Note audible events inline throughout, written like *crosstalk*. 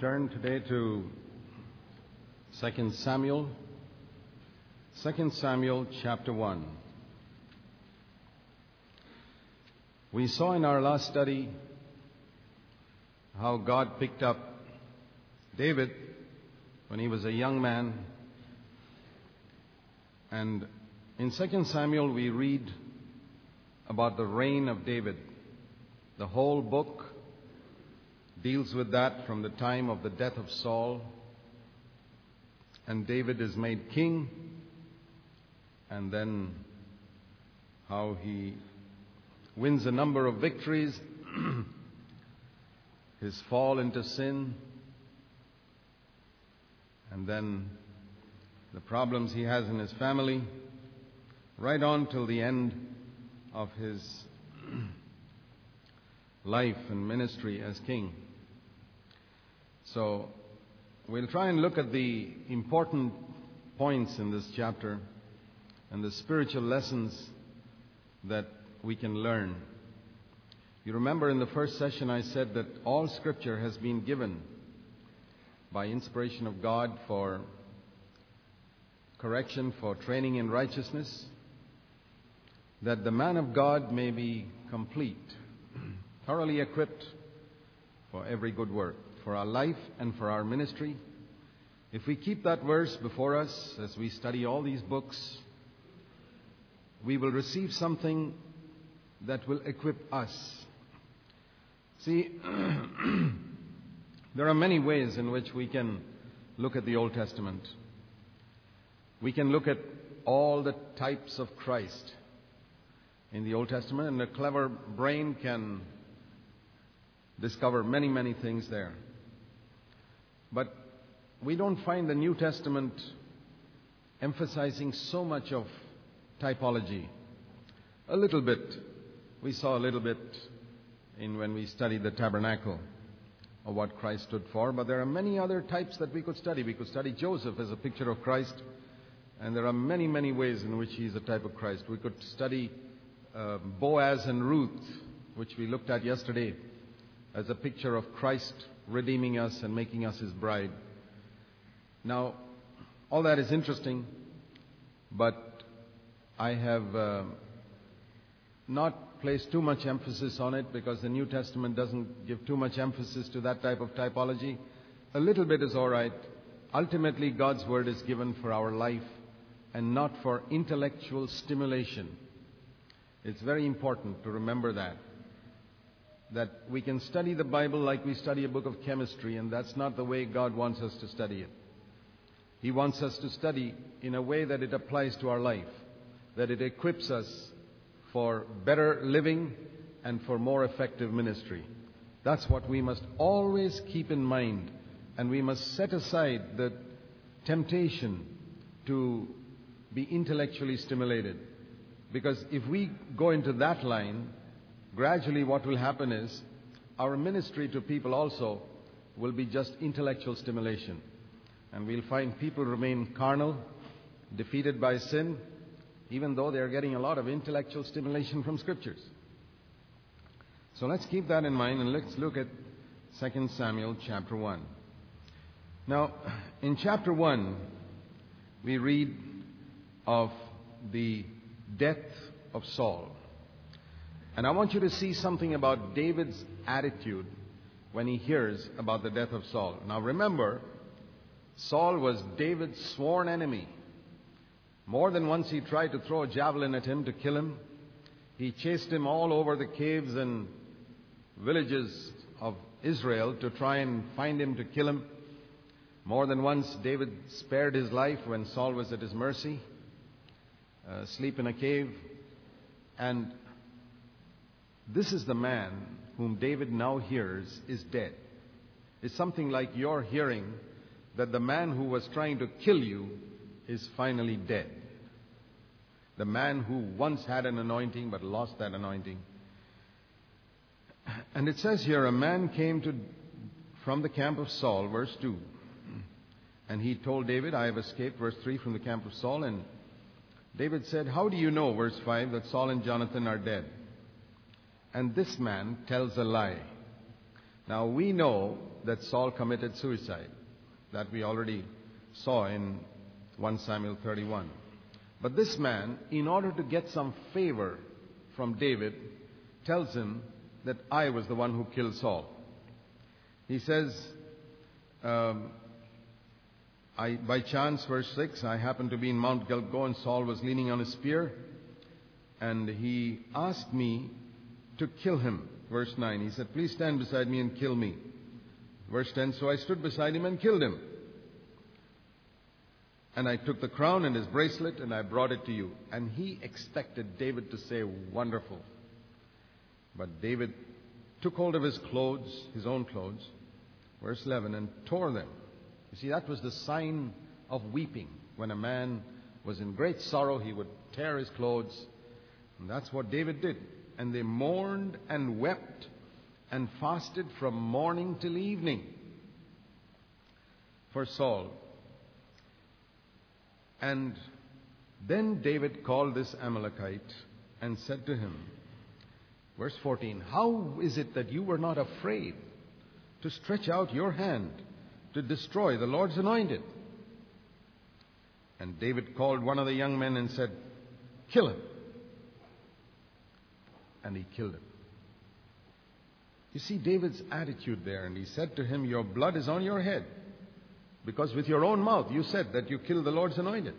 Turn today to 2 Samuel, 2 Samuel chapter 1. We saw in our last study how God picked up David when he was a young man. And in 2 Samuel, we read about the reign of David. The whole book deals with that from the time of the death of Saul. And David is made king, and then how he wins a number of victories, *clears throat* his fall into sin, and then the problems he has in his family, right on till the end of his *clears throat* life and ministry as king. So, we'll try and look at the important points in this chapter and the spiritual lessons that we can learn. You remember in the first session I said that all scripture has been given by inspiration of God for correction, for training in righteousness, that the man of God may be complete, thoroughly equipped for every good work, for our life and for our ministry. If we keep that verse before us as we study all these books, we will receive something that will equip us. See, *clears throat* there are many ways in which we can look at the Old Testament. We can look at all the types of Christ in the Old Testament, and a clever brain can discover many, many things there. But we don't find the New Testament emphasizing so much of typology. A little bit. We saw a little bit in when we studied the tabernacle of what Christ stood for, but there are many other types that we could study. We could study Joseph as a picture of Christ, and there are many, many ways in which he is a type of Christ. We could study uh, Boaz and Ruth, which we looked at yesterday, as a picture of Christ redeeming us and making us his bride. Now, all that is interesting, but I have uh, not placed too much emphasis on it because the New Testament doesn't give too much emphasis to that type of typology. A little bit is all right. Ultimately, God's Word is given for our life and not for intellectual stimulation. It's very important to remember that. That we can study the Bible like we study a book of chemistry, and that's not the way God wants us to study it. He wants us to study in a way that it applies to our life, that it equips us for better living and for more effective ministry. That's what we must always keep in mind, and we must set aside the temptation to be intellectually stimulated. Because if we go into that line, gradually what will happen is our ministry to people also will be just intellectual stimulation. And we'll find people remain carnal, defeated by sin, even though they're getting a lot of intellectual stimulation from scriptures. So let's keep that in mind and let's look at 2 Samuel chapter 1. Now, in chapter 1, we read of the death of Saul. And I want you to see something about David's attitude when he hears about the death of Saul. Now remember, Saul was David's sworn enemy. More than once he tried to throw a javelin at him to kill him. He chased him all over the caves and villages of Israel to try and find him to kill him. More than once David spared his life when Saul was at his mercy uh, sleep in a cave. And this is the man whom David now hears is dead. It's something like you're hearing that the man who was trying to kill you is finally dead. The man who once had an anointing but lost that anointing. And it says here, a man came to, from the camp of Saul, verse 2. And he told David, I have escaped, verse 3, from the camp of Saul, and David said, How do you know, verse 5, that Saul and Jonathan are dead? And this man tells a lie. Now we know that Saul committed suicide. That we already saw in 1 Samuel 31. But this man, in order to get some favor from David, tells him that I was the one who killed Saul. He says, um, I, by chance, verse 6, I happened to be in Mount Gilboa and Saul was leaning on a spear, and he asked me to kill him. Verse 9, he said, Please stand beside me and kill me. Verse 10, so I stood beside him and killed him. And I took the crown and his bracelet and I brought it to you. And he expected David to say, Wonderful. But David took hold of his clothes, his own clothes, verse 11, and tore them. You see, that was the sign of weeping. When a man was in great sorrow, he would tear his clothes. And that's what David did. And they mourned and wept and fasted from morning till evening for Saul. And then David called this Amalekite and said to him, verse 14, How is it that you were not afraid to stretch out your hand to destroy the Lord's anointed? And David called one of the young men and said, Kill him. And he killed him. You see David's attitude there, and he said to him, Your blood is on your head. Because with your own mouth you said that you killed the Lord's anointed.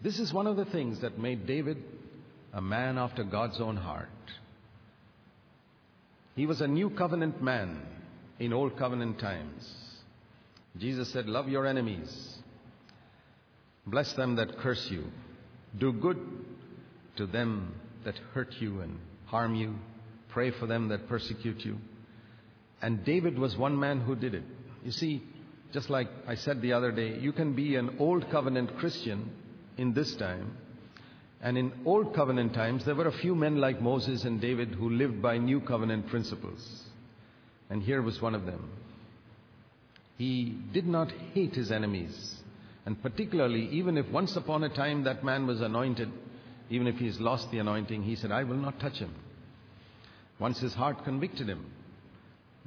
This is one of the things that made David a man after God's own heart. He was a new covenant man in old covenant times. Jesus said, Love your enemies, bless them that curse you, do good to them that hurt you and harm you, pray for them that persecute you. And David was one man who did it. You see, just like I said the other day, you can be an old covenant Christian in this time. And in old covenant times, there were a few men like Moses and David who lived by new covenant principles. And here was one of them. He did not hate his enemies. And particularly, even if once upon a time that man was anointed, even if he's lost the anointing, he said, I will not touch him. Once his heart convicted him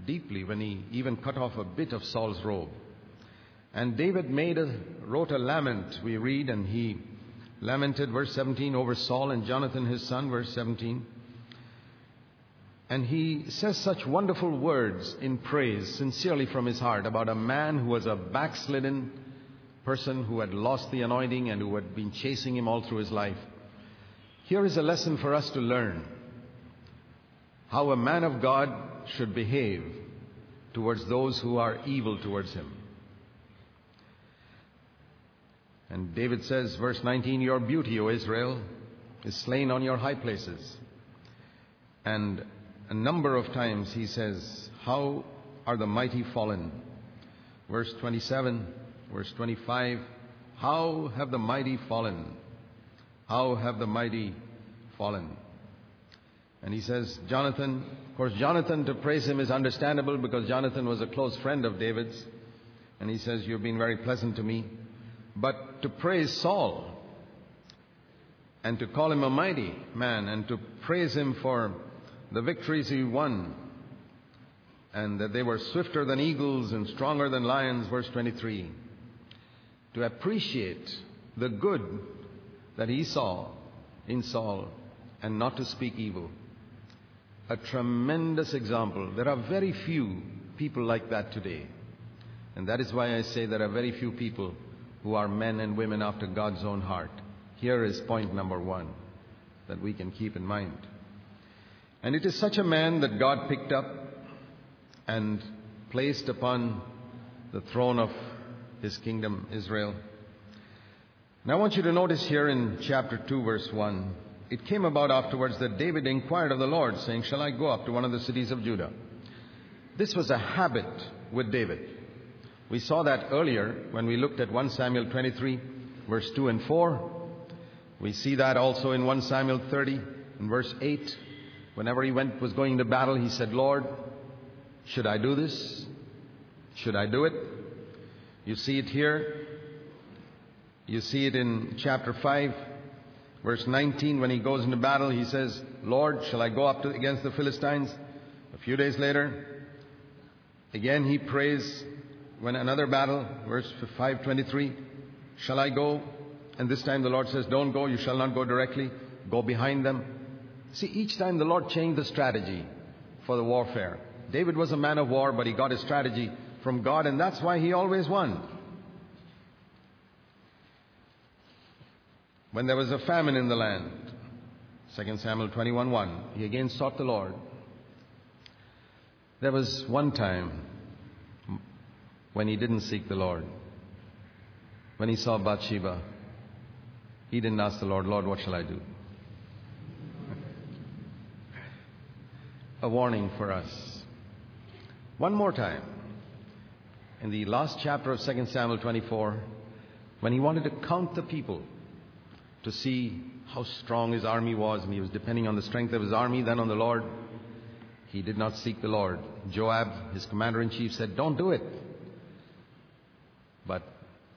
deeply when he even cut off a bit of Saul's robe. And David made a, wrote a lament, we read, and he lamented, verse 17, over Saul and Jonathan his son, verse 17. And he says such wonderful words in praise, sincerely from his heart, about a man who was a backslidden person who had lost the anointing and who had been chasing him all through his life. Here is a lesson for us to learn how a man of God should behave towards those who are evil towards him. And David says, verse 19, Your beauty, O Israel, is slain on your high places. And a number of times he says, How are the mighty fallen? Verse 27, verse 25, How have the mighty fallen? How have the mighty fallen? And he says, Jonathan, of course, Jonathan, to praise him is understandable because Jonathan was a close friend of David's. And he says, You've been very pleasant to me. But to praise Saul and to call him a mighty man and to praise him for the victories he won and that they were swifter than eagles and stronger than lions, verse 23. To appreciate the good that he saw in Saul and not to speak evil a tremendous example. There are very few people like that today. And that is why I say there are very few people who are men and women after God's own heart. Here is point number one that we can keep in mind. And it is such a man that God picked up and placed upon the throne of his kingdom, Israel. Now I want you to notice here in chapter 2, verse 1 it came about afterwards that David inquired of the Lord, saying, Shall I go up to one of the cities of Judah? This was a habit with David. We saw that earlier when we looked at 1 Samuel 23, verse 2 and 4. We see that also in 1 Samuel 30, in verse 8. Whenever he went, was going to battle, he said, Lord, should I do this? Should I do it? You see it here. You see it in chapter 5, Verse 19, when he goes into battle, he says, Lord, shall I go up to, against the Philistines? A few days later, again he prays when another battle, verse 523, shall I go? And this time the Lord says, don't go, you shall not go directly, go behind them. See, each time the Lord changed the strategy for the warfare. David was a man of war, but he got his strategy from God, and that's why he always won. When there was a famine in the land, 2 Samuel 21:1, he again sought the Lord. There was one time when he didn't seek the Lord. When he saw Bathsheba, he didn't ask the Lord, Lord, what shall I do? A warning for us. One more time. In the last chapter of 2 Samuel 24, when he wanted to count the people to see how strong his army was, and he was depending on the strength of his army, then on the Lord, he did not seek the Lord. Joab, his commander in chief, said, Don't do it. But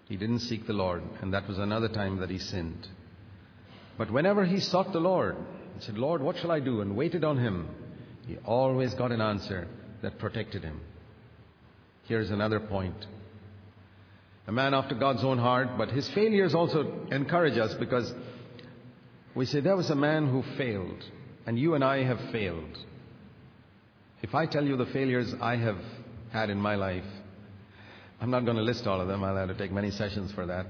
he didn't seek the Lord, and that was another time that he sinned. But whenever he sought the Lord, he said, Lord, what shall I do? and waited on him, he always got an answer that protected him. Here's another point. A man after God's own heart, but his failures also encourage us because we say there was a man who failed, and you and I have failed. If I tell you the failures I have had in my life, I'm not going to list all of them. I'll have to take many sessions for that.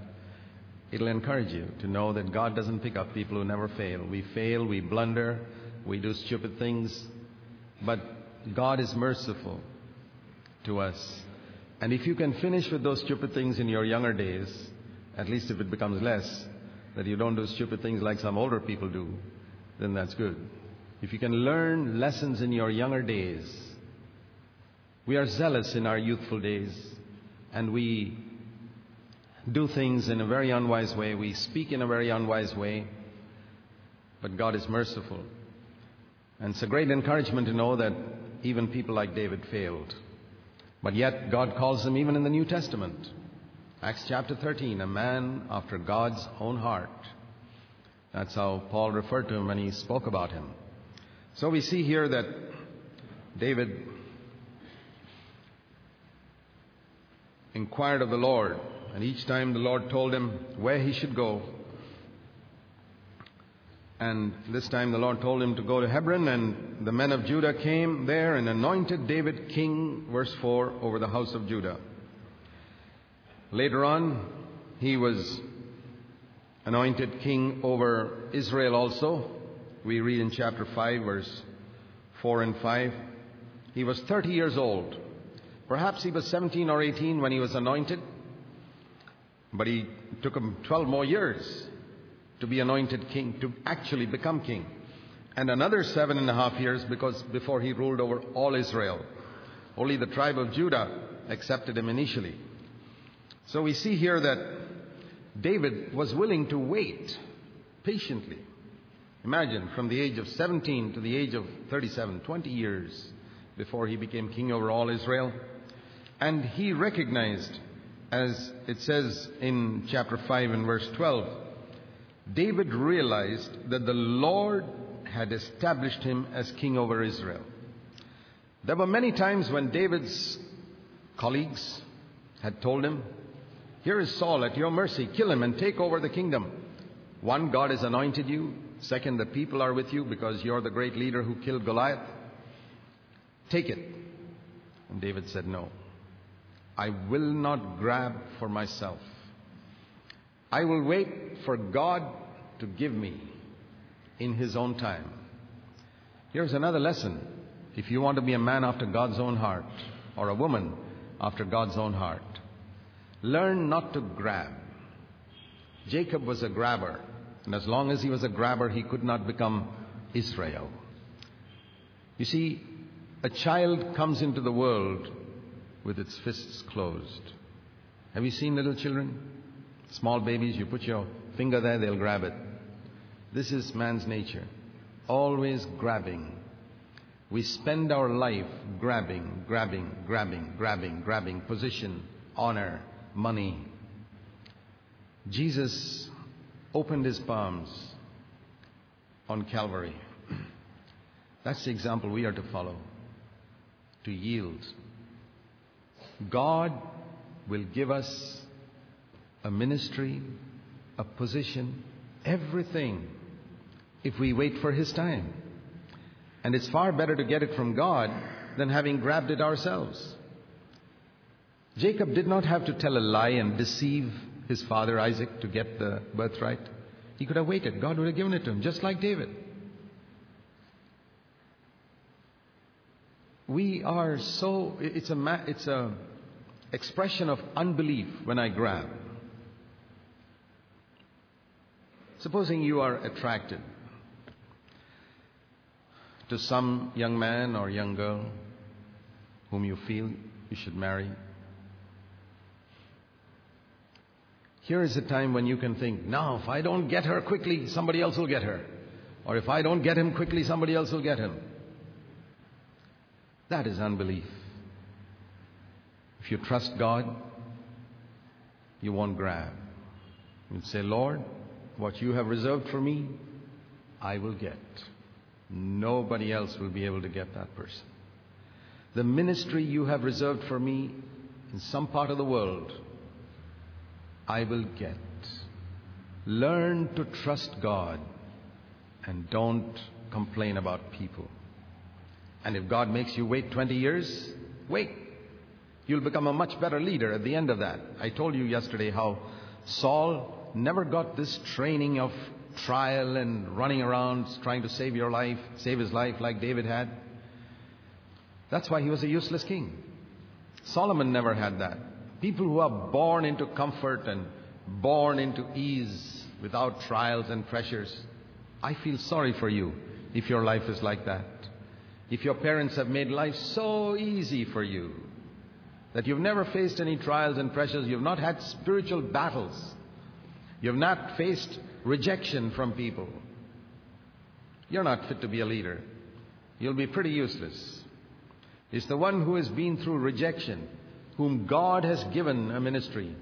It'll encourage you to know that God doesn't pick up people who never fail. We fail, we blunder, we do stupid things, but God is merciful to us. And if you can finish with those stupid things in your younger days, at least if it becomes less, that you don't do stupid things like some older people do, then that's good. If you can learn lessons in your younger days, we are zealous in our youthful days, and we do things in a very unwise way. We speak in a very unwise way, but God is merciful. And it's a great encouragement to know that even people like David failed. But yet, God calls him even in the New Testament. Acts chapter 13, a man after God's own heart. That's how Paul referred to him when he spoke about him. So we see here that David inquired of the Lord, and each time the Lord told him where he should go. And this time the Lord told him to go to Hebron, and the men of Judah came there and anointed David king, verse 4, over the house of Judah. Later on, he was anointed king over Israel also. We read in chapter 5, verse 4 and 5. He was 30 years old. Perhaps he was 17 or 18 when he was anointed, but he took him 12 more years to be anointed king, to actually become king. And another seven and a half years because before he ruled over all Israel. Only the tribe of Judah accepted him initially. So we see here that David was willing to wait patiently. Imagine from the age of 17 to the age of 37, 20 years before he became king over all Israel. And he recognized, as it says in chapter 5 and verse 12, David realized that the Lord had established him as king over Israel. There were many times when David's colleagues had told him, Here is Saul at your mercy, kill him and take over the kingdom. One, God has anointed you. Second, the people are with you because you're the great leader who killed Goliath. Take it. And David said, No. I will not grab for myself. I will wait for God to give me in His own time. Here's another lesson. If you want to be a man after God's own heart, or a woman after God's own heart, learn not to grab. Jacob was a grabber, and as long as he was a grabber, he could not become Israel. You see, a child comes into the world with its fists closed. Have you seen little children? Small babies, you put your finger there, they'll grab it. This is man's nature. Always grabbing. We spend our life grabbing, grabbing, grabbing, grabbing, grabbing position, honor, money. Jesus opened his palms on Calvary. *clears throat* That's the example we are to follow, to yield. God will give us a ministry, a position, everything if we wait for His time. And it's far better to get it from God than having grabbed it ourselves. Jacob did not have to tell a lie and deceive his father Isaac to get the birthright. He could have waited. God would have given it to him, just like David. We are so, it's a, it's a expression of unbelief when I grab. Supposing you are attracted to some young man or young girl whom you feel you should marry. Here is a time when you can think, now, if I don't get her quickly, somebody else will get her. Or if I don't get him quickly, somebody else will get him. That is unbelief. If you trust God, you won't grab. You'd say, Lord, what you have reserved for me, I will get. Nobody else will be able to get that person. The ministry you have reserved for me in some part of the world, I will get. Learn to trust God and don't complain about people. And if God makes you wait 20 years, wait. You'll become a much better leader at the end of that. I told you yesterday how Saul never got this training of trial and running around trying to save your life, save his life like David had. That's why he was a useless king. Solomon never had that. People who are born into comfort and born into ease without trials and pressures. I feel sorry for you if your life is like that. If your parents have made life so easy for you that you've never faced any trials and pressures, you've not had spiritual battles, you've not faced rejection from people. You're not fit to be a leader. You'll be pretty useless. It's the one who has been through rejection, whom God has given a ministry,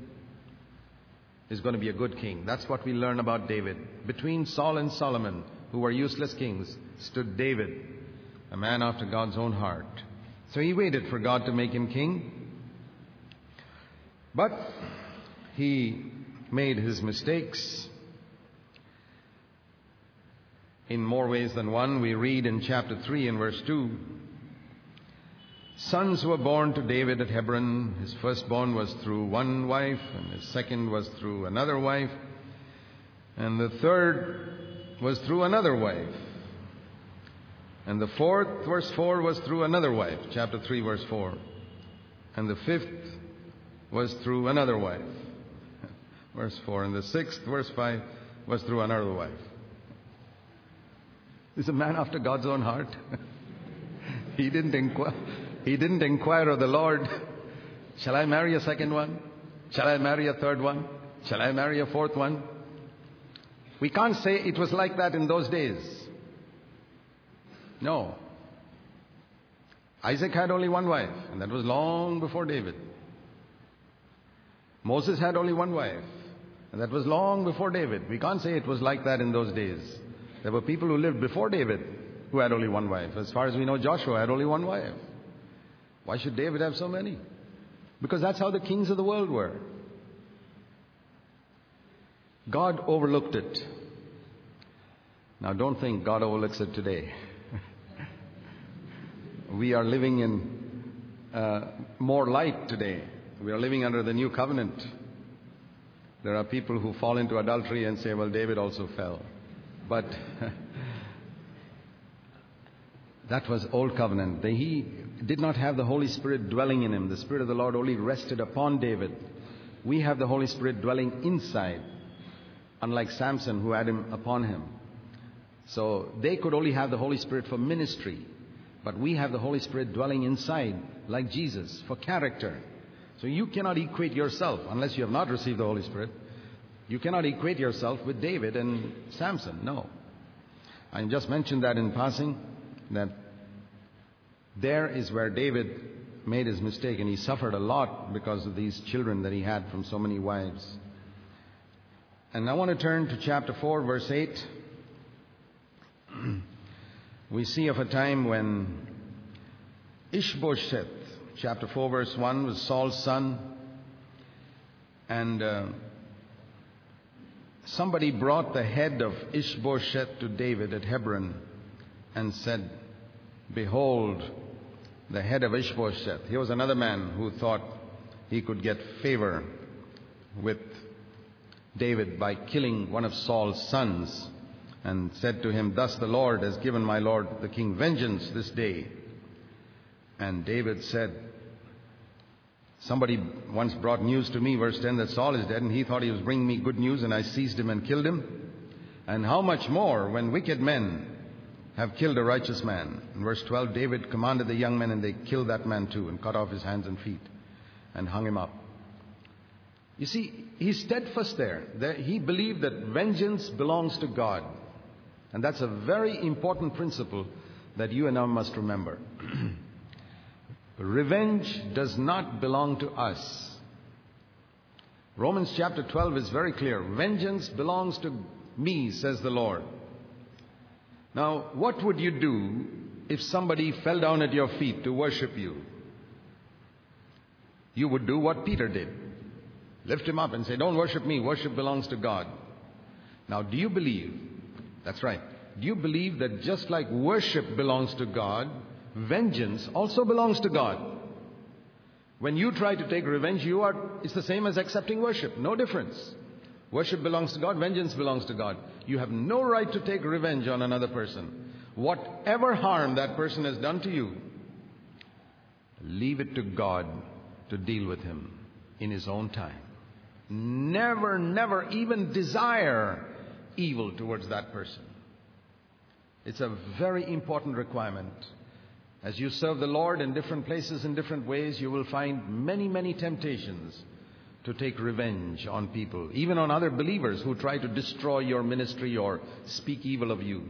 is going to be a good king. That's what we learn about David. Between Saul and Solomon, who were useless kings, stood David, a man after God's own heart. So he waited for God to make him king. But he made his mistakes in more ways than one. We read in chapter 3 and verse 2 Sons were born to David at Hebron. His firstborn was through one wife, and his second was through another wife, and the third was through another wife. And the fourth, verse 4, was through another wife, chapter 3, verse 4. And the fifth was through another wife, verse 4. And the sixth, verse 5, was through another wife. Is a man after God's own heart. *laughs* he didn't inquire. He didn't inquire of the Lord, shall I marry a second one? Shall I marry a third one? Shall I marry a fourth one? We can't say it was like that in those days. No. Isaac had only one wife, and that was long before David. Moses had only one wife, and that was long before David. We can't say it was like that in those days. There were people who lived before David who had only one wife. As far as we know, Joshua had only one wife. Why should David have so many? Because that's how the kings of the world were. God overlooked it. Now, don't think God overlooks it today. *laughs* we are living in uh, more light today. We are living under the new covenant. There are people who fall into adultery and say, well, David also fell. But *laughs* that was old covenant. He did not have the Holy Spirit dwelling in him. The Spirit of the Lord only rested upon David. We have the Holy Spirit dwelling inside, unlike Samson who had him upon him. So they could only have the Holy Spirit for ministry, but we have the Holy Spirit dwelling inside, like Jesus, for character. So you cannot equate yourself, unless you have not received the Holy Spirit, you cannot equate yourself with David and Samson. No. I just mentioned that in passing, that there is where David made his mistake, and he suffered a lot because of these children that he had from so many wives. And I want to turn to chapter 4, verse 8. *clears throat* we see of a time when Ishbosheth, chapter 4, verse 1, was Saul's son, and uh, somebody brought the head of Ishbosheth to David at Hebron and said, Behold, the head of Ishbosheth. Here was another man who thought he could get favor with David by killing one of Saul's sons and said to him, Thus the Lord has given my Lord the king vengeance this day. And David said, Somebody once brought news to me, verse 10, that Saul is dead, and he thought he was bringing me good news, and I seized him and killed him. And how much more when wicked men have killed a righteous man? In verse 12, David commanded the young men, and they killed that man too, and cut off his hands and feet, and hung him up. You see, he's steadfast there. He believed that vengeance belongs to God. And that's a very important principle that you and I must remember. *clears throat* Revenge does not belong to us. Romans chapter 12 is very clear. Vengeance belongs to me, says the Lord. Now, what would you do if somebody fell down at your feet to worship you? You would do what Peter did lift him up and say, Don't worship me, worship belongs to God. Now, do you believe? That's right. Do you believe that just like worship belongs to God, vengeance also belongs to God? When you try to take revenge, you are, it's the same as accepting worship. No difference. Worship belongs to God, vengeance belongs to God. You have no right to take revenge on another person. Whatever harm that person has done to you, leave it to God to deal with him in his own time. Never, never even desire evil towards that person. It's a very important requirement. As you serve the Lord in different places in different ways, you will find many, many temptations to take revenge on people, even on other believers who try to destroy your ministry or speak evil of you.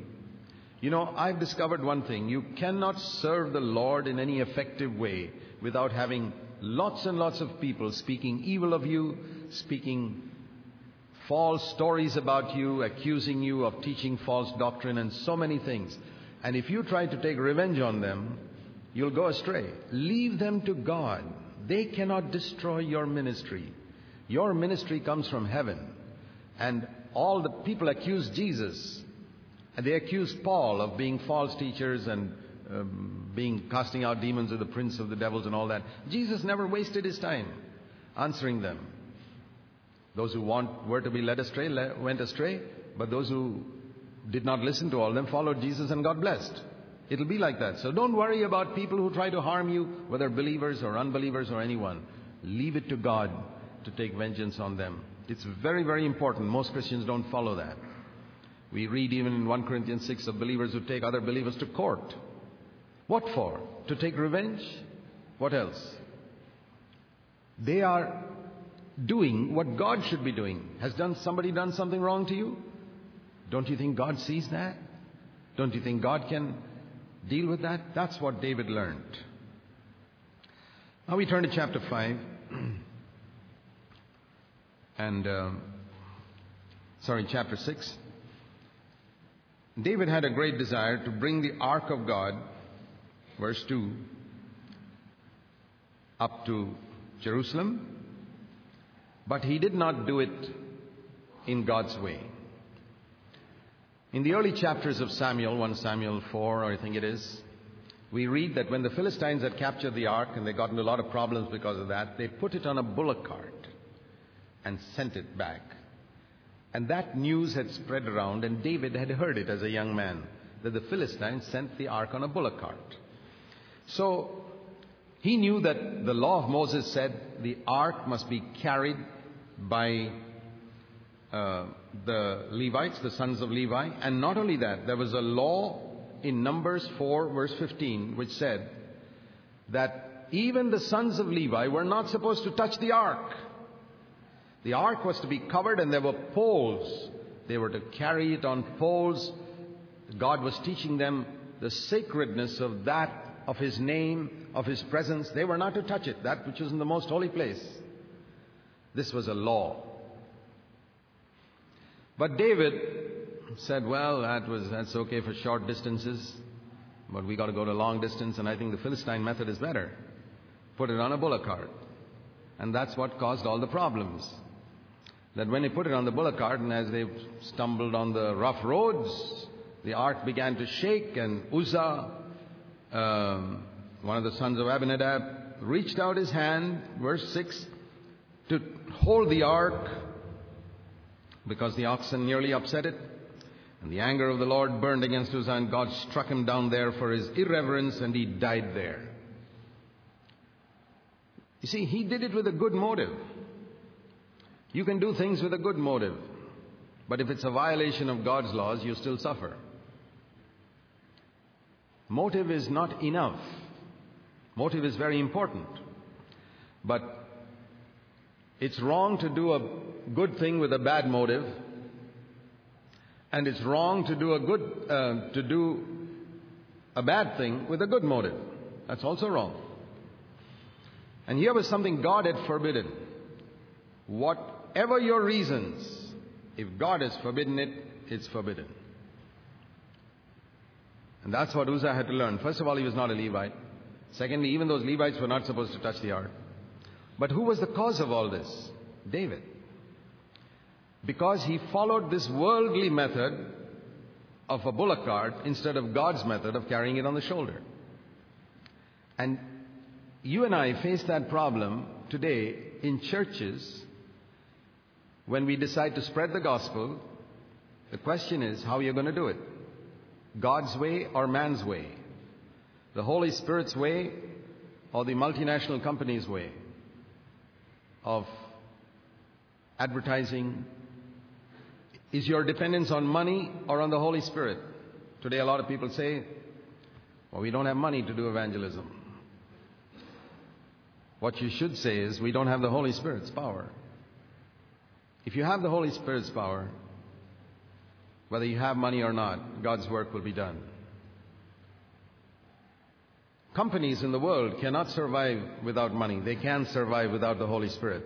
You know, I've discovered one thing. You cannot serve the Lord in any effective way without having lots and lots of people speaking evil of you, speaking false stories about you, accusing you of teaching false doctrine, and so many things. And if you try to take revenge on them, you'll go astray. Leave them to God. They cannot destroy your ministry. Your ministry comes from heaven. And all the people accuse Jesus. And they accuse Paul of being false teachers and um, being casting out demons of the prince of the devils and all that. Jesus never wasted his time answering them. Those who want, were to be led astray went astray, but those who did not listen to all them followed Jesus and got blessed. It'll be like that. So don't worry about people who try to harm you, whether believers or unbelievers or anyone. Leave it to God to take vengeance on them. It's very, very important. Most Christians don't follow that. We read even in 1 Corinthians 6 of believers who take other believers to court. What for? To take revenge? What else? They are doing what God should be doing. Has done somebody done something wrong to you? Don't you think God sees that? Don't you think God can deal with that? That's what David learned. Now we turn to chapter 5. *clears throat* and, um, sorry, chapter 6. David had a great desire to bring the ark of God, verse 2, up to Jerusalem but he did not do it in God's way. In the early chapters of Samuel, 1 Samuel 4, I think it is, we read that when the Philistines had captured the ark and they got into a lot of problems because of that, they put it on a bullock cart and sent it back. And that news had spread around, and David had heard it as a young man that the Philistines sent the ark on a bullock cart. So he knew that the law of Moses said the ark must be carried by uh, the Levites, the sons of Levi. And not only that, there was a law in Numbers 4, verse 15, which said that even the sons of Levi were not supposed to touch the ark. The ark was to be covered, and there were poles. They were to carry it on poles. God was teaching them the sacredness of that, of His name, of His presence. They were not to touch it, that which was in the most holy place. This was a law. But David said, well, that was, that's okay for short distances, but we got to go to long distance, and I think the Philistine method is better. Put it on a bullock cart. And that's what caused all the problems. That when they put it on the bullock cart, and as they stumbled on the rough roads, the ark began to shake, and Uzzah, um, one of the sons of Abinadab, reached out his hand, verse 6, to hold the ark because the oxen nearly upset it. And the anger of the Lord burned against Uzzah, and God struck him down there for his irreverence, and he died there. You see, he did it with a good motive. You can do things with a good motive, but if it's a violation of God's laws, you still suffer. Motive is not enough. Motive is very important. But it's wrong to do a good thing with a bad motive, and it's wrong to do a good uh, to do a bad thing with a good motive. That's also wrong. And here was something God had forbidden. Whatever your reasons, if God has forbidden it, it's forbidden. And that's what Uzzah had to learn. First of all, he was not a Levite. Secondly, even those Levites were not supposed to touch the ark. But who was the cause of all this? David. Because he followed this worldly method of a bullock cart instead of God's method of carrying it on the shoulder. And you and I face that problem today in churches when we decide to spread the gospel. The question is how you're going to do it. God's way or man's way? The Holy Spirit's way or the multinational company's way of advertising? Is your dependence on money or on the Holy Spirit? Today, a lot of people say, well, we don't have money to do evangelism. What you should say is, we don't have the Holy Spirit's power. If you have the Holy Spirit's power, whether you have money or not, God's work will be done. Companies in the world cannot survive without money. They can survive without the Holy Spirit.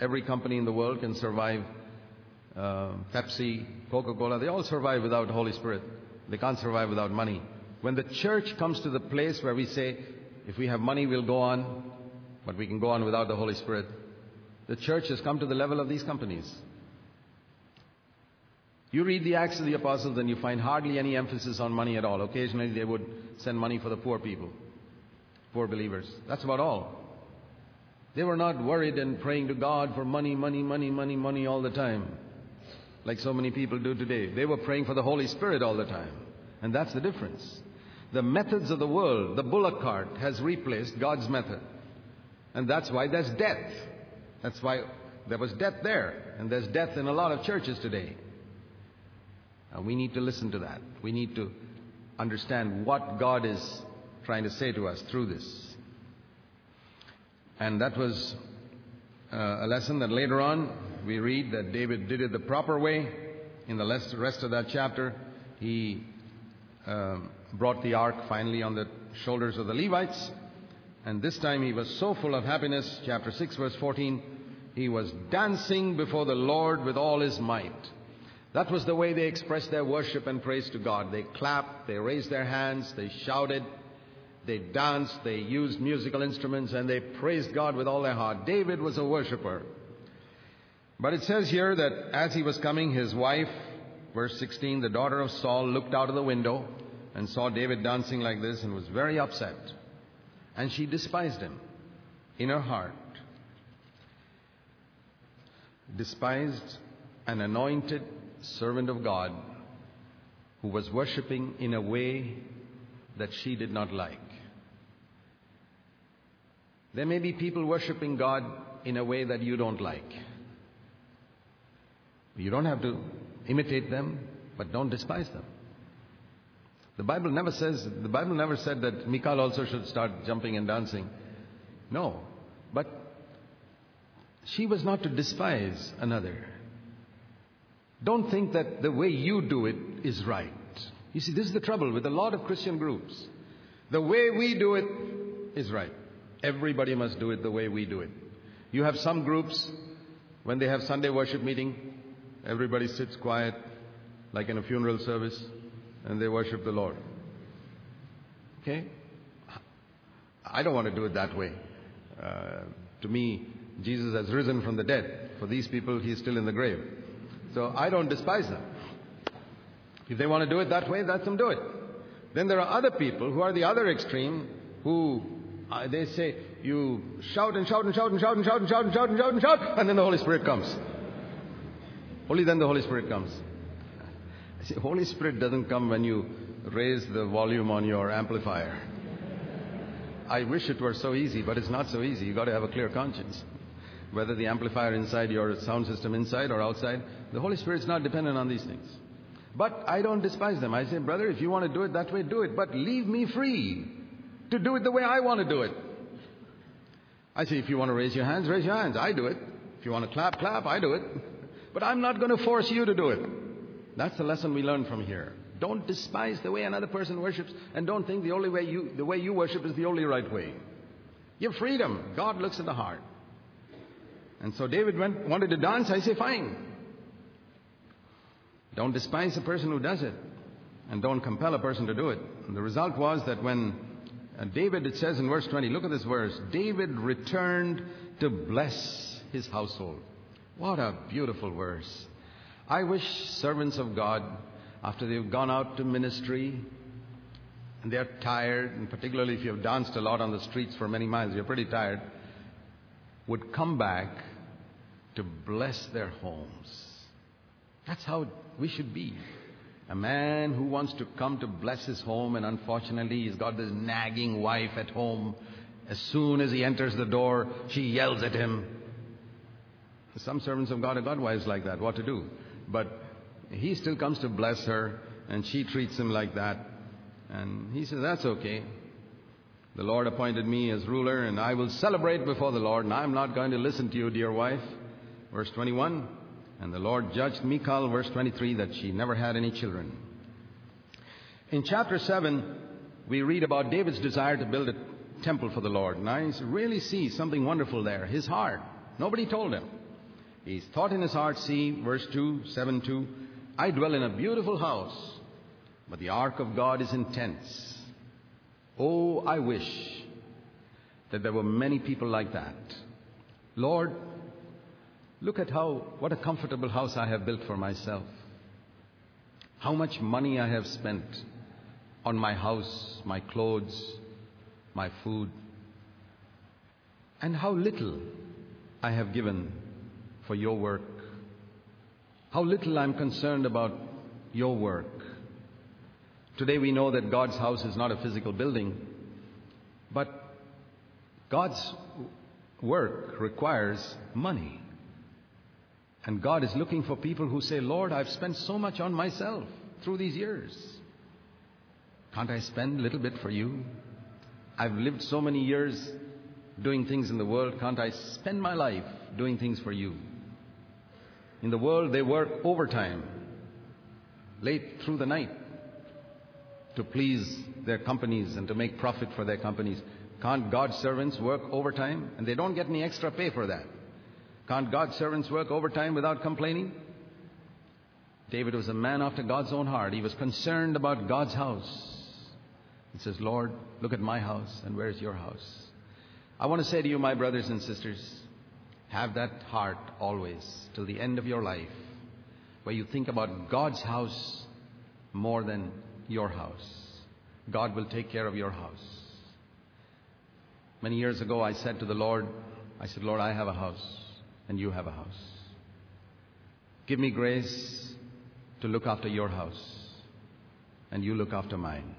Every company in the world can survive. Uh, Pepsi, Coca Cola, they all survive without Holy Spirit. They can't survive without money. When the church comes to the place where we say, if we have money, we'll go on, but we can go on without the Holy Spirit, the church has come to the level of these companies. You read the Acts of the Apostles and you find hardly any emphasis on money at all. Occasionally they would send money for the poor people, poor believers. That's about all. They were not worried and praying to God for money, money, money, money, money all the time, like so many people do today. They were praying for the Holy Spirit all the time. And that's the difference. The methods of the world, the bullock cart, has replaced God's method. And that's why there's death. That's why there was death there. And there's death in a lot of churches today. Uh, we need to listen to that. We need to understand what God is trying to say to us through this. And that was uh, a lesson that later on we read that David did it the proper way. In the rest of that chapter, he um, brought the ark finally on the shoulders of the Levites. And this time he was so full of happiness, chapter 6, verse 14, he was dancing before the Lord with all his might. That was the way they expressed their worship and praise to God. They clapped, they raised their hands, they shouted, they danced, they used musical instruments, and they praised God with all their heart. David was a worshiper. But it says here that as he was coming, his wife, verse 16, the daughter of Saul, looked out of the window and saw David dancing like this and was very upset. And she despised him in her heart. Despised an anointed servant of God who was worshipping in a way that she did not like. There may be people worshiping God in a way that you don't like. You don't have to imitate them, but don't despise them. The Bible never says, the Bible never said that Michal also should start jumping and dancing. No. But she was not to despise another. Don't think that the way you do it is right. You see, this is the trouble with a lot of Christian groups. The way we do it is right. Everybody must do it the way we do it. You have some groups, when they have Sunday worship meeting, everybody sits quiet like in a funeral service, and they worship the Lord. Okay? I don't want to do it that way. Uh, to me, Jesus has risen from the dead. For these people, he's still in the grave. So I don't despise them. If they want to do it that way, let them do it. Then there are other people who are the other extreme who uh, they say, you shout and shout and shout and shout and shout and shout and shout and shout and shout, and then the Holy Spirit comes. Only then the Holy Spirit comes. *laughs* See, Holy Spirit doesn't come when you raise the volume on your amplifier. I wish it were so easy, but it's not so easy. You've got to have a clear conscience. Whether the amplifier inside your sound system inside or outside, the Holy Spirit's not dependent on these things. But I don't despise them. I say, brother, if you want to do it that way, do it. But leave me free to do it the way I want to do it. I say, if you want to raise your hands, raise your hands. I do it. If you want to clap, clap. I do it. But I'm not going to force you to do it. That's the lesson we learn from here. Don't despise the way another person worships, and don't think the only way you, the way you worship is the only right way. Give freedom. God looks at the heart. And so David went, wanted to dance. I say, fine. Don't despise the person who does it, and don't compel a person to do it. And the result was that when uh, David, it says in verse 20, look at this verse, David returned to bless his household. What a beautiful verse. I wish servants of God, after they've gone out to ministry and they're tired, and particularly if you've danced a lot on the streets for many miles, you're pretty tired, would come back to bless their homes. That's how we should be. A man who wants to come to bless his home, and unfortunately, he's got this nagging wife at home. As soon as he enters the door, she yells at him. Some servants of God got wives like that, what to do? But he still comes to bless her, and she treats him like that. And he says, That's okay. The Lord appointed me as ruler, and I will celebrate before the Lord, and I'm not going to listen to you, dear wife. Verse 21. And the Lord judged Michal, verse 23, that she never had any children. In chapter 7, we read about David's desire to build a temple for the Lord. And I really see something wonderful there. His heart. Nobody told him. He's thought in his heart, see, verse 2, 7 2, I dwell in a beautiful house, but the ark of God is in tents. Oh, I wish that there were many people like that. Lord, look at how, what a comfortable house I have built for myself. How much money I have spent on my house, my clothes, my food, and how little I have given for your work. How little I'm concerned about your work. Today we know that God's house is not a physical building, but God's work requires money. And God is looking for people who say, Lord, I've spent so much on myself through these years. Can't I spend a little bit for you? I've lived so many years doing things in the world. Can't I spend my life doing things for you? In the world, they work overtime, late through the night, to please their companies and to make profit for their companies. Can't God's servants work overtime? And they don't get any extra pay for that. Can't God's servants work overtime without complaining? David was a man after God's own heart. He was concerned about God's house. He says, Lord, look at my house, and where's your house? I want to say to you, my brothers and sisters, have that heart always till the end of your life where you think about God's house more than your house. God will take care of your house. Many years ago, I said to the Lord, I said, Lord, I have a house and you have a house. Give me grace to look after your house and you look after mine.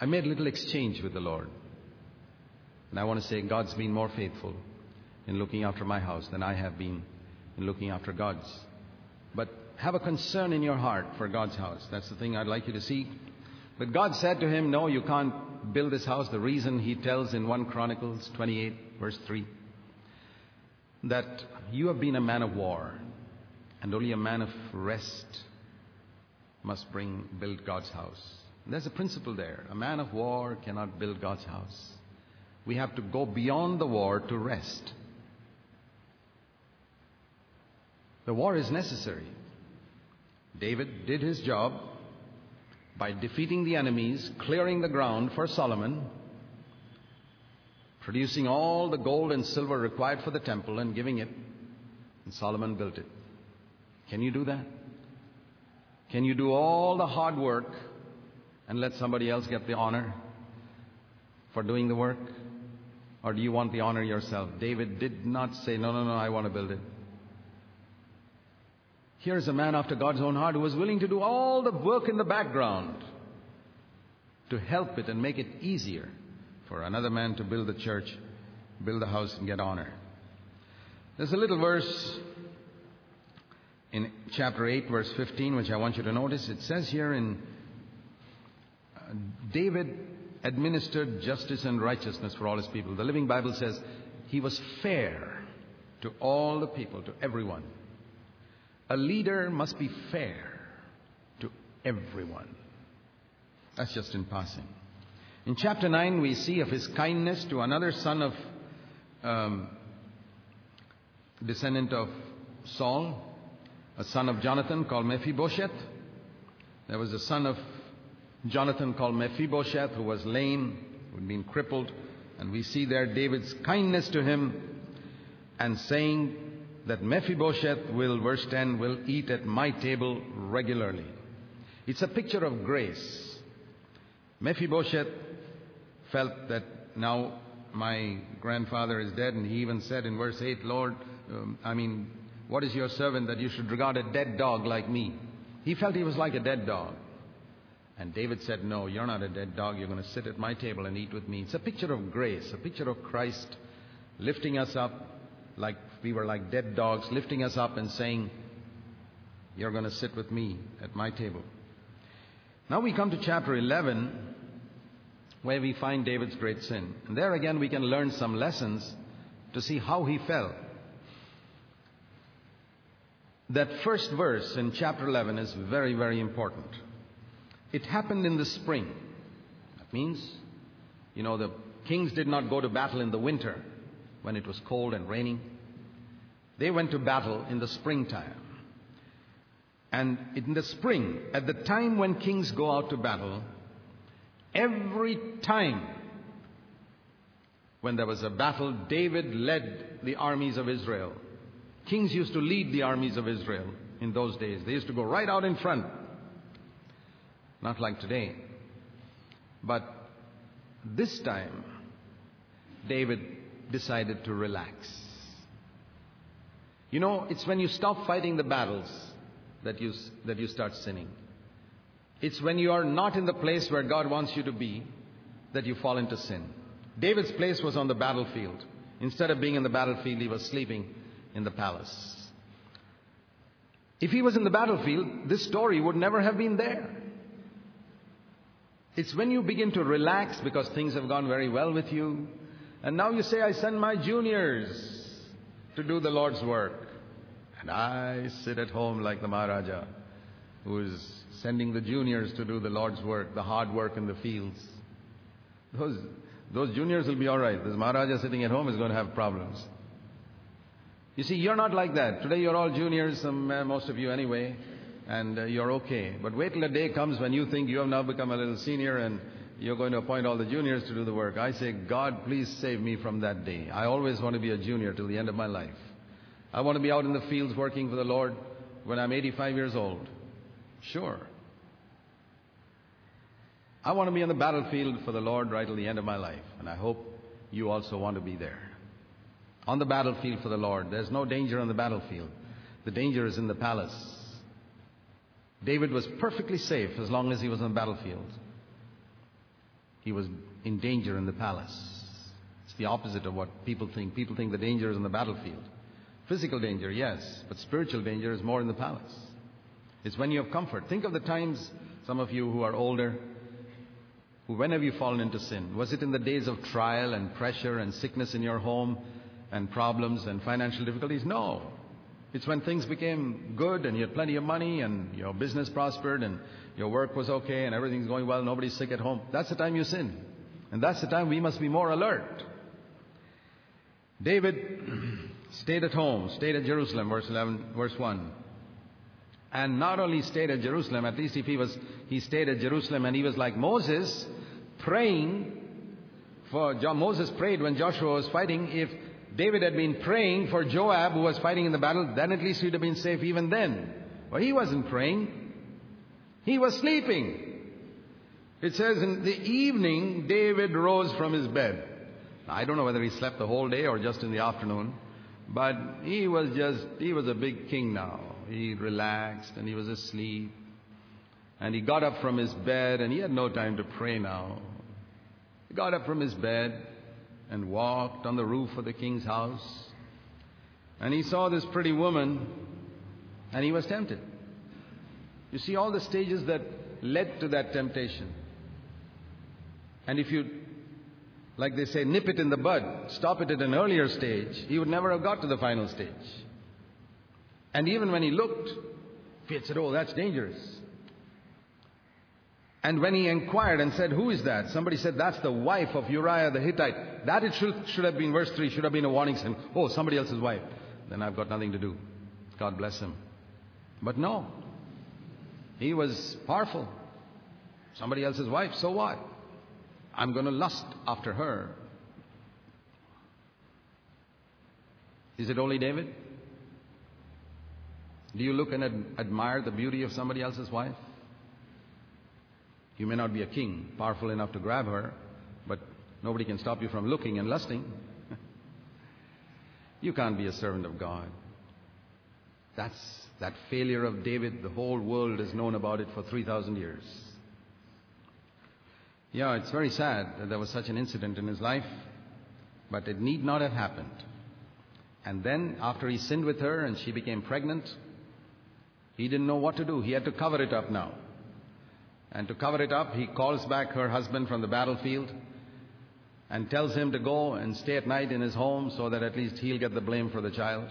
I made a little exchange with the Lord. And I want to say God's been more faithful in looking after my house than I have been in looking after God's. But have a concern in your heart for God's house. That's the thing I'd like you to see. But God said to him, No, you can't build this house. The reason he tells in 1 Chronicles 28, verse 3, that you have been a man of war, and only a man of rest must bring build God's house. And there's a principle there. A man of war cannot build God's house. We have to go beyond the war to rest. The war is necessary. David did his job by defeating the enemies, clearing the ground for Solomon, producing all the gold and silver required for the temple and giving it, and Solomon built it. Can you do that? Can you do all the hard work and let somebody else get the honor for doing the work? Or do you want the honor yourself? David did not say, No, no, no, I want to build it. Here's a man after God's own heart who was willing to do all the work in the background to help it and make it easier for another man to build the church, build the house, and get honor. There's a little verse in chapter 8, verse 15, which I want you to notice. It says here in uh, David administered justice and righteousness for all his people. The Living Bible says he was fair to all the people, to everyone. A leader must be fair to everyone. That's just in passing. In chapter 9, we see of his kindness to another son of, um, descendant of Saul, a son of Jonathan called Mephibosheth. There was a son of Jonathan called Mephibosheth who was lame, who had been crippled. And we see there David's kindness to him and saying, that Mephibosheth will, verse 10, will eat at my table regularly. It's a picture of grace. Mephibosheth felt that now my grandfather is dead, and he even said in verse 8, Lord, um, I mean, what is your servant that you should regard a dead dog like me? He felt he was like a dead dog. And David said, No, you're not a dead dog. You're going to sit at my table and eat with me. It's a picture of grace, a picture of Christ lifting us up like we were like dead dogs, lifting us up and saying, You're going to sit with me at my table. Now we come to chapter 11, where we find David's great sin. And there again we can learn some lessons to see how he fell. That first verse in chapter 11 is very, very important. It happened in the spring. That means, you know, the kings did not go to battle in the winter when it was cold and raining. They went to battle in the springtime. And in the spring, at the time when kings go out to battle, every time when there was a battle, David led the armies of Israel. Kings used to lead the armies of Israel in those days. They used to go right out in front. Not like today. But this time, David decided to relax. You know, it's when you stop fighting the battles that you, that you start sinning. It's when you are not in the place where God wants you to be that you fall into sin. David's place was on the battlefield. Instead of being in the battlefield, he was sleeping in the palace. If he was in the battlefield, this story would never have been there. It's when you begin to relax because things have gone very well with you, and now you say, I send my juniors to do the Lord's work. And I sit at home like the Maharaja who is sending the juniors to do the Lord's work, the hard work in the fields. Those, those juniors will be all right. This Maharaja sitting at home is going to have problems. You see, you're not like that. Today you're all juniors, some, uh, most of you anyway, and uh, you're okay. But wait till a day comes when you think you have now become a little senior and you're going to appoint all the juniors to do the work. I say, God, please save me from that day. I always want to be a junior till the end of my life. I want to be out in the fields working for the Lord when I'm 85 years old. Sure. I want to be on the battlefield for the Lord right till the end of my life. And I hope you also want to be there. On the battlefield for the Lord. There's no danger on the battlefield. The danger is in the palace. David was perfectly safe as long as he was on the battlefield he was in danger in the palace. It's the opposite of what people think. People think the danger is on the battlefield. Physical danger, yes, but spiritual danger is more in the palace. It's when you have comfort. Think of the times, some of you who are older, who when have you fallen into sin? Was it in the days of trial and pressure and sickness in your home and problems and financial difficulties? No. It's when things became good and you had plenty of money and your business prospered and your work was okay and everything's going well, nobody's sick at home. That's the time you sin. And that's the time we must be more alert. David *clears throat* stayed at home, stayed at Jerusalem, verse 11, verse 1. and not only stayed at Jerusalem, at least if he was, he stayed at Jerusalem and he was like Moses, praying for, Moses prayed when Joshua was fighting. If David had been praying for Joab, who was fighting in the battle, then at least he'd have been safe even then. But he wasn't praying. He was sleeping. It says in the evening, David rose from his bed. I don't know whether he slept the whole day or just in the afternoon, but he was just, he was a big king now. He relaxed and he was asleep. And he got up from his bed and he had no time to pray now. He got up from his bed and walked on the roof of the king's house. And he saw this pretty woman and he was tempted. You see all the stages that led to that temptation. And if you, like they say, nip it in the bud, stop it at an earlier stage, he would never have got to the final stage. And even when he looked, he said, Oh, that's dangerous. And when he inquired and said, Who is that? Somebody said, That's the wife of Uriah the Hittite. That it should, should have been, verse 3, should have been a warning sign. Oh, somebody else's wife. Then I've got nothing to do. God bless him. But no. He was powerful. Somebody else's wife, so what? I'm going to lust after her. Is it only David? Do you look and ad- admire the beauty of somebody else's wife? You may not be a king, powerful enough to grab her, but nobody can stop you from looking and lusting. *laughs* you can't be a servant of God. That's that failure of David. The whole world has known about it for 3,000 years. Yeah, it's very sad that there was such an incident in his life, but it need not have happened. And then, after he sinned with her and she became pregnant, he didn't know what to do. He had to cover it up now. And to cover it up, he calls back her husband from the battlefield and tells him to go and stay at night in his home so that at least he'll get the blame for the child.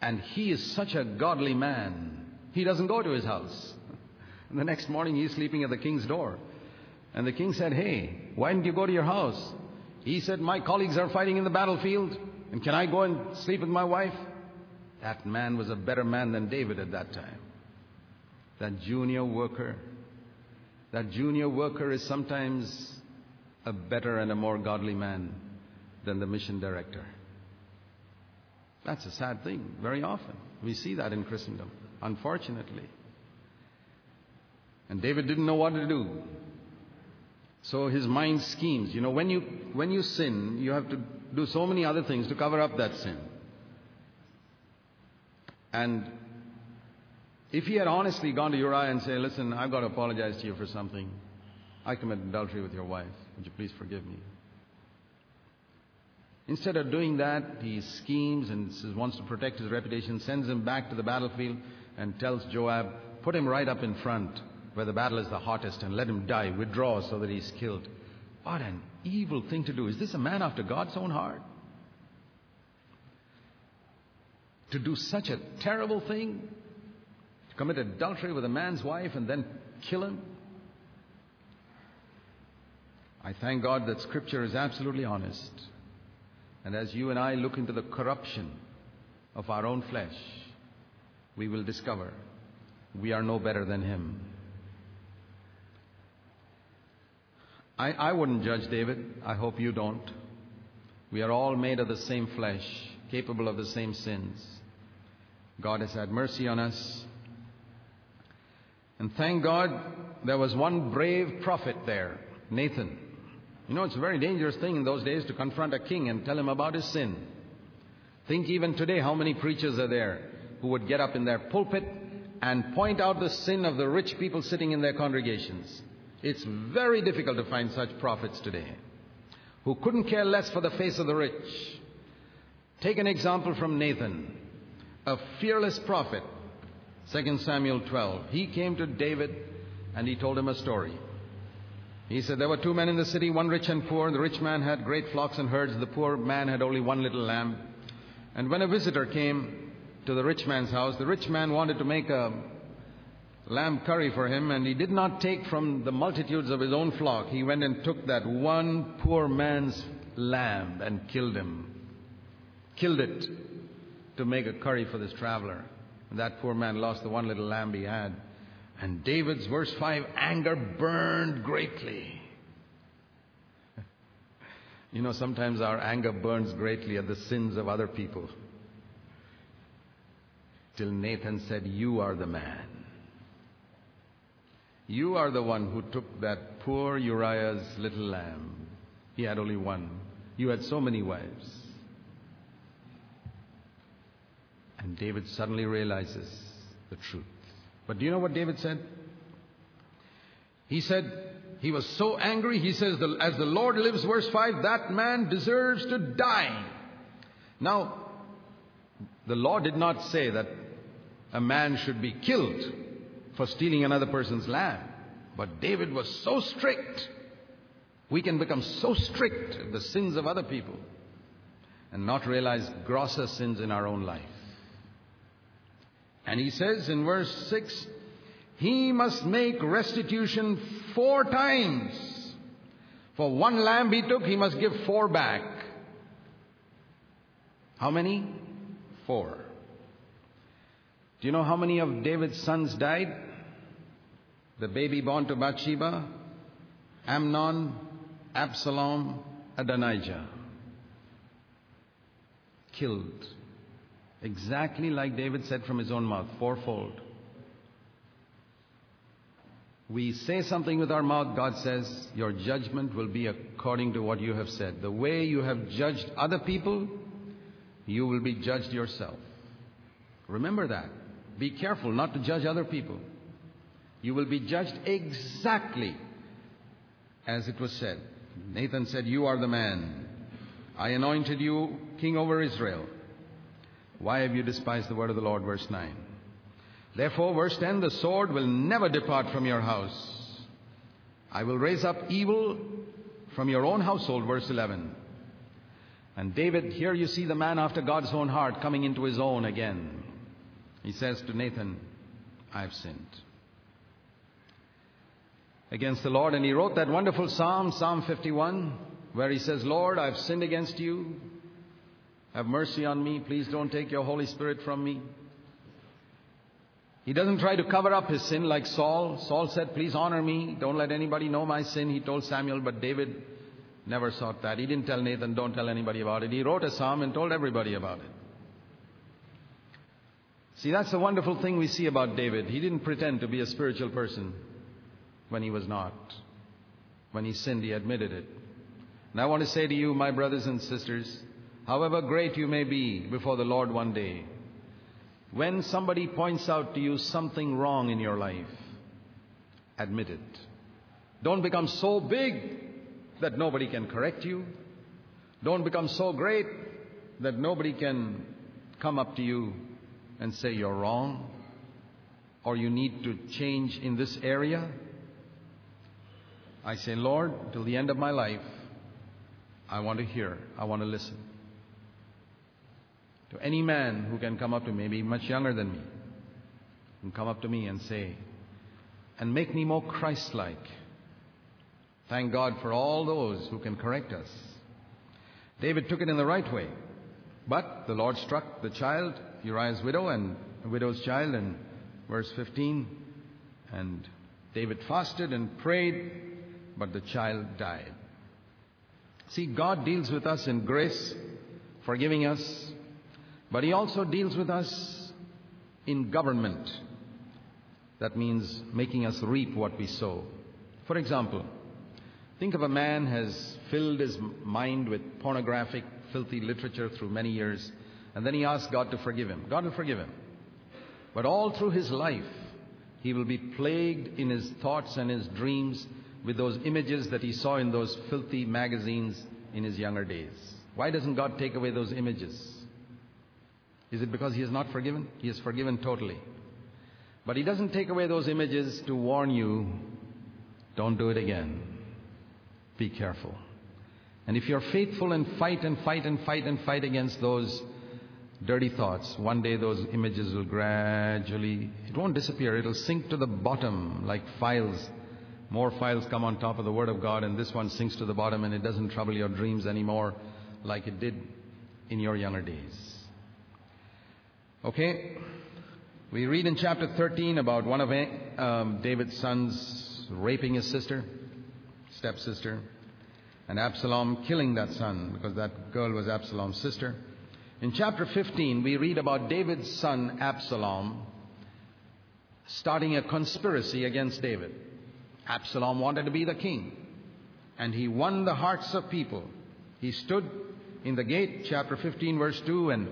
And he is such a godly man. He doesn't go to his house. And *laughs* the next morning he's sleeping at the king's door. And the king said, Hey, why didn't you go to your house? He said, My colleagues are fighting in the battlefield, and can I go and sleep with my wife? That man was a better man than David at that time. That junior worker. That junior worker is sometimes a better and a more godly man than the mission director. That's a sad thing, very often. We see that in Christendom, unfortunately. And David didn't know what to do. So his mind schemes. You know, when you, when you sin, you have to do so many other things to cover up that sin. And if he had honestly gone to Uriah and said, Listen, I've got to apologize to you for something. I committed adultery with your wife. Would you please forgive me? Instead of doing that, he schemes and wants to protect his reputation, sends him back to the battlefield, and tells Joab, Put him right up in front where the battle is the hottest and let him die, withdraw so that he's killed. What an evil thing to do. Is this a man after God's own heart? To do such a terrible thing? To commit adultery with a man's wife and then kill him? I thank God that Scripture is absolutely honest. And as you and I look into the corruption of our own flesh, we will discover we are no better than him. I, I wouldn't judge David. I hope you don't. We are all made of the same flesh, capable of the same sins. God has had mercy on us. And thank God there was one brave prophet there, Nathan. You know, it's a very dangerous thing in those days to confront a king and tell him about his sin. Think even today how many preachers are there who would get up in their pulpit and point out the sin of the rich people sitting in their congregations. It's very difficult to find such prophets today who couldn't care less for the face of the rich. Take an example from Nathan, a fearless prophet. 2 Samuel 12. He came to David and he told him a story. He said, There were two men in the city, one rich and poor. The rich man had great flocks and herds. The poor man had only one little lamb. And when a visitor came to the rich man's house, the rich man wanted to make a lamb curry for him, and he did not take from the multitudes of his own flock. He went and took that one poor man's lamb and killed him. Killed it to make a curry for this traveler. And That poor man lost the one little lamb he had. And David's verse 5 anger burned greatly. *laughs* You know, sometimes our anger burns greatly at the sins of other people. Till Nathan said, You are the man. You are the one who took that poor Uriah's little lamb. He had only one. You had so many wives. And David suddenly realizes the truth. But do you know what David said? He said, he was so angry, he says, As the Lord lives, verse 5, that man deserves to die. Now, the law did not say that a man should be killed for stealing another person's lamb. But David was so strict. We can become so strict at the sins of other people and not realize grosser sins in our own life. And he says in verse 6 he must make restitution four times. For one lamb he took, he must give four back. How many? Four. Do you know how many of David's sons died? The baby born to Bathsheba, Amnon, Absalom, Adonijah. Killed. Exactly like David said from his own mouth, fourfold. We say something with our mouth, God says, Your judgment will be according to what you have said. The way you have judged other people, you will be judged yourself. Remember that. Be careful not to judge other people. You will be judged exactly as it was said. Nathan said, You are the man. I anointed you king over Israel. Why have you despised the word of the Lord? Verse 9. Therefore, verse 10 the sword will never depart from your house. I will raise up evil from your own household. Verse 11. And David, here you see the man after God's own heart coming into his own again. He says to Nathan, I have sinned against the Lord. And he wrote that wonderful psalm, Psalm 51, where he says, Lord, I've sinned against you. Have mercy on me. Please don't take your Holy Spirit from me. He doesn't try to cover up his sin like Saul. Saul said, Please honor me. Don't let anybody know my sin. He told Samuel, but David never sought that. He didn't tell Nathan, Don't tell anybody about it. He wrote a psalm and told everybody about it. See, that's the wonderful thing we see about David. He didn't pretend to be a spiritual person when he was not. When he sinned, he admitted it. And I want to say to you, my brothers and sisters, however great you may be before the Lord one day, when somebody points out to you something wrong in your life, admit it. Don't become so big that nobody can correct you. Don't become so great that nobody can come up to you and say you're wrong or you need to change in this area. I say, Lord, till the end of my life, I want to hear, I want to listen to any man who can come up to me, maybe much younger than me, and come up to me and say, and make me more Christ like. Thank God for all those who can correct us. David took it in the right way. But the Lord struck the child, Uriah's widow, and the widow's child, in verse 15. And David fasted and prayed, but the child died. See, God deals with us in grace, forgiving us, but He also deals with us in government. That means making us reap what we sow. For example, think of a man has filled his mind with pornographic, filthy literature through many years, and then he asks God to forgive him. God will forgive him. But all through his life, he will be plagued in his thoughts and his dreams with those images that he saw in those filthy magazines in his younger days. Why doesn't God take away those images? Is it because he is not forgiven? He is forgiven totally. But he doesn't take away those images to warn you don't do it again. Be careful. And if you're faithful and fight and fight and fight and fight against those dirty thoughts, one day those images will gradually, it won't disappear, it'll sink to the bottom like files. More files come on top of the Word of God, and this one sinks to the bottom and it doesn't trouble your dreams anymore like it did in your younger days. Okay? We read in chapter 13 about one of um, David's sons raping his sister, stepsister, and Absalom killing that son because that girl was Absalom's sister. In chapter 15, we read about David's son Absalom starting a conspiracy against David. Absalom wanted to be the king, and he won the hearts of people. He stood in the gate, chapter 15, verse 2, and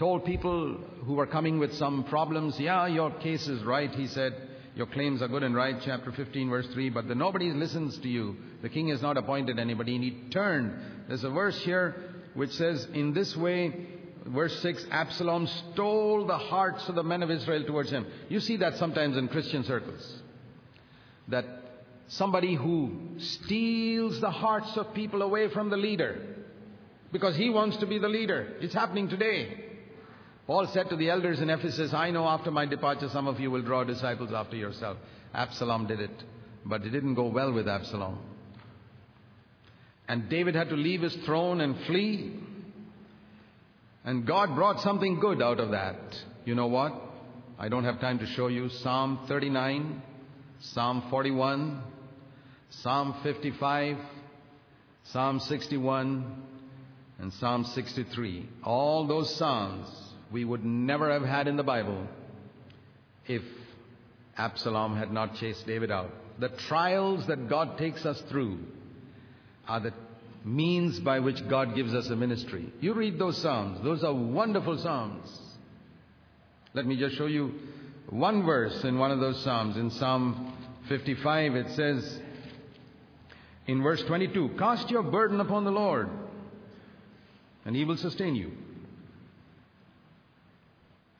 told people who were coming with some problems, Yeah, your case is right, he said. Your claims are good and right, chapter 15, verse 3, but the, nobody listens to you. The king has not appointed anybody, and he turned. There's a verse here which says, In this way, verse 6 Absalom stole the hearts of the men of Israel towards him. You see that sometimes in Christian circles. That somebody who steals the hearts of people away from the leader because he wants to be the leader. It's happening today. Paul said to the elders in Ephesus, I know after my departure some of you will draw disciples after yourself. Absalom did it, but it didn't go well with Absalom. And David had to leave his throne and flee. And God brought something good out of that. You know what? I don't have time to show you. Psalm 39, Psalm 41, Psalm 55, Psalm 61, and Psalm 63. All those Psalms we would never have had in the Bible if Absalom had not chased David out. The trials that God takes us through are the means by which God gives us a ministry. You read those Psalms, those are wonderful Psalms. Let me just show you one verse in one of those Psalms. In Psalm 55, it says, in verse 22, Cast your burden upon the Lord, and he will sustain you.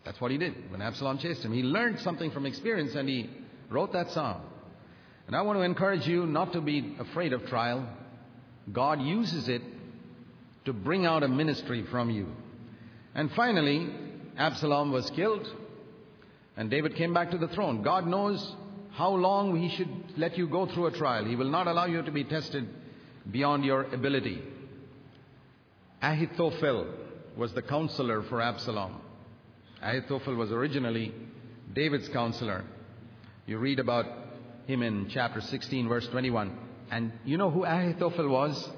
That's what he did when Absalom chased him. He learned something from experience and he wrote that psalm. And I want to encourage you not to be afraid of trial. God uses it to bring out a ministry from you. And finally, Absalom was killed, and David came back to the throne. God knows how long he should let you go through a trial. He will not allow you to be tested beyond your ability. Ahithophel was the counselor for Absalom. Ahithophel was originally David's counselor. You read about him in chapter 16, verse 21. And you know who Ahithophel was?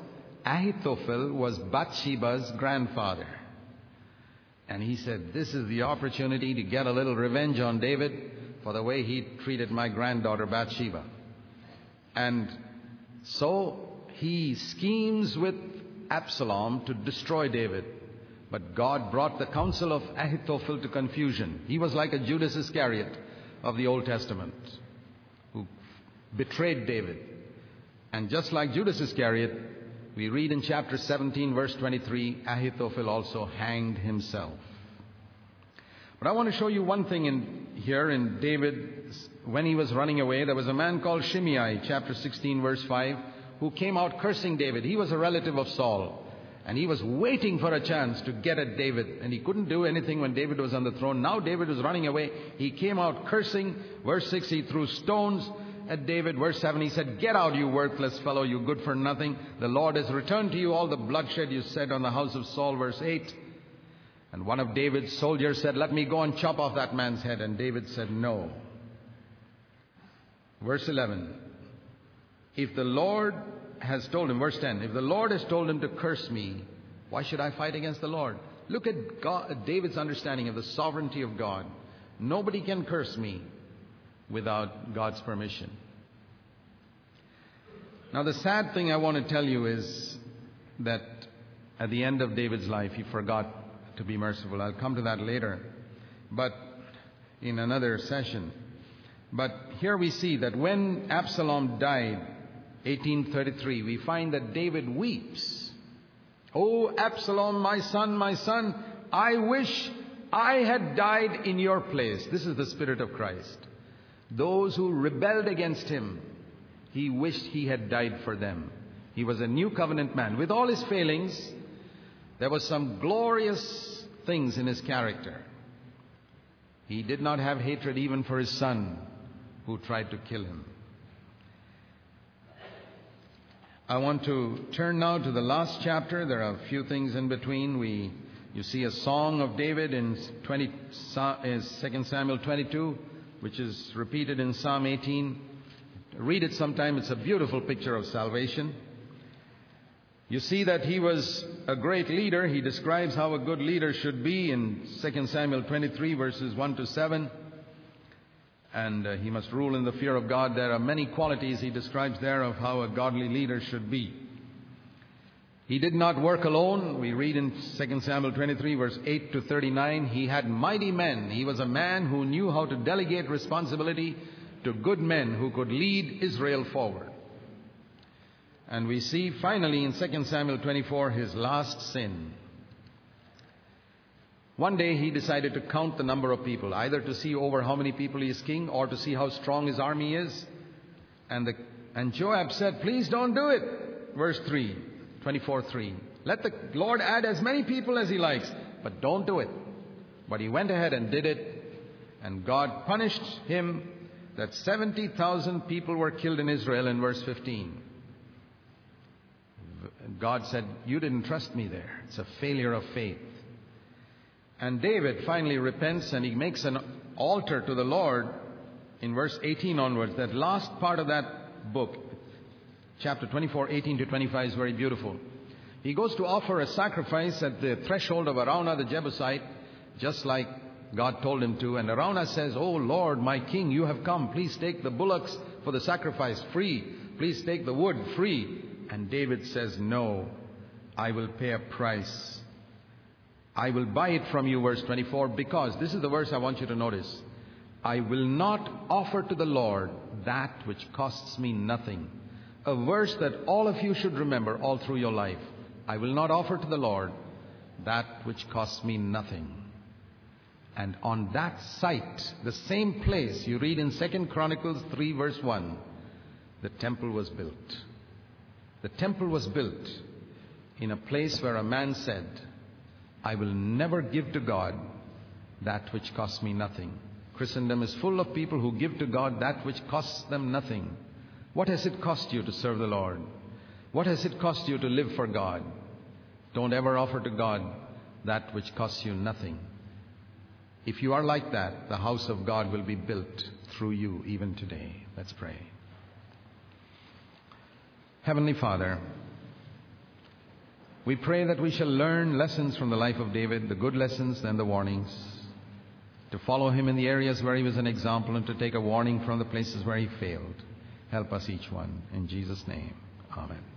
Ahithophel was Bathsheba's grandfather. And he said, This is the opportunity to get a little revenge on David for the way he treated my granddaughter Bathsheba. And so he schemes with Absalom to destroy David. But God brought the counsel of Ahithophel to confusion. He was like a Judas Iscariot of the Old Testament who betrayed David. And just like Judas Iscariot, we read in chapter 17, verse 23, Ahithophel also hanged himself. But I want to show you one thing in here in David, when he was running away, there was a man called Shimei, chapter 16, verse 5, who came out cursing David. He was a relative of Saul. And he was waiting for a chance to get at David. And he couldn't do anything when David was on the throne. Now David was running away. He came out cursing. Verse 6, he threw stones at David. Verse 7, he said, Get out, you worthless fellow, you good for nothing. The Lord has returned to you all the bloodshed you shed on the house of Saul. Verse 8. And one of David's soldiers said, Let me go and chop off that man's head. And David said, No. Verse 11. If the Lord has told him, verse 10, if the Lord has told him to curse me, why should I fight against the Lord? Look at God, David's understanding of the sovereignty of God. Nobody can curse me without God's permission. Now, the sad thing I want to tell you is that at the end of David's life, he forgot to be merciful. I'll come to that later, but in another session. But here we see that when Absalom died, 1833, we find that David weeps. Oh, Absalom, my son, my son, I wish I had died in your place. This is the Spirit of Christ. Those who rebelled against him, he wished he had died for them. He was a new covenant man. With all his failings, there was some glorious things in his character. He did not have hatred even for his son who tried to kill him. I want to turn now to the last chapter. There are a few things in between. We You see a song of David in 20, 2 eh, Samuel 22, which is repeated in Psalm 18. Read it sometime. It's a beautiful picture of salvation. You see that he was a great leader. He describes how a good leader should be in 2 Samuel 23, verses 1 to 7. And uh, he must rule in the fear of God. There are many qualities he describes there of how a godly leader should be. He did not work alone. We read in 2 Samuel 23, verse 8 to 39. He had mighty men. He was a man who knew how to delegate responsibility to good men who could lead Israel forward. And we see finally in 2 Samuel 24 his last sin. One day he decided to count the number of people, either to see over how many people he is king or to see how strong his army is. And, the, and Joab said, Please don't do it. Verse 3, 24 3. Let the Lord add as many people as he likes, but don't do it. But he went ahead and did it, and God punished him that 70,000 people were killed in Israel in verse 15. God said, You didn't trust me there. It's a failure of faith. And David finally repents and he makes an altar to the Lord in verse 18 onwards. That last part of that book, chapter 24, 18 to 25, is very beautiful. He goes to offer a sacrifice at the threshold of Araunah the Jebusite, just like God told him to. And Araunah says, Oh Lord, my king, you have come. Please take the bullocks for the sacrifice free. Please take the wood free. And David says, No, I will pay a price. I will buy it from you, verse 24, because this is the verse I want you to notice. I will not offer to the Lord that which costs me nothing. A verse that all of you should remember all through your life. I will not offer to the Lord that which costs me nothing. And on that site, the same place you read in 2 Chronicles 3 verse 1, the temple was built. The temple was built in a place where a man said, I will never give to God that which costs me nothing. Christendom is full of people who give to God that which costs them nothing. What has it cost you to serve the Lord? What has it cost you to live for God? Don't ever offer to God that which costs you nothing. If you are like that, the house of God will be built through you even today. Let's pray. Heavenly Father, we pray that we shall learn lessons from the life of David, the good lessons and the warnings, to follow him in the areas where he was an example and to take a warning from the places where he failed. Help us each one. In Jesus' name, Amen.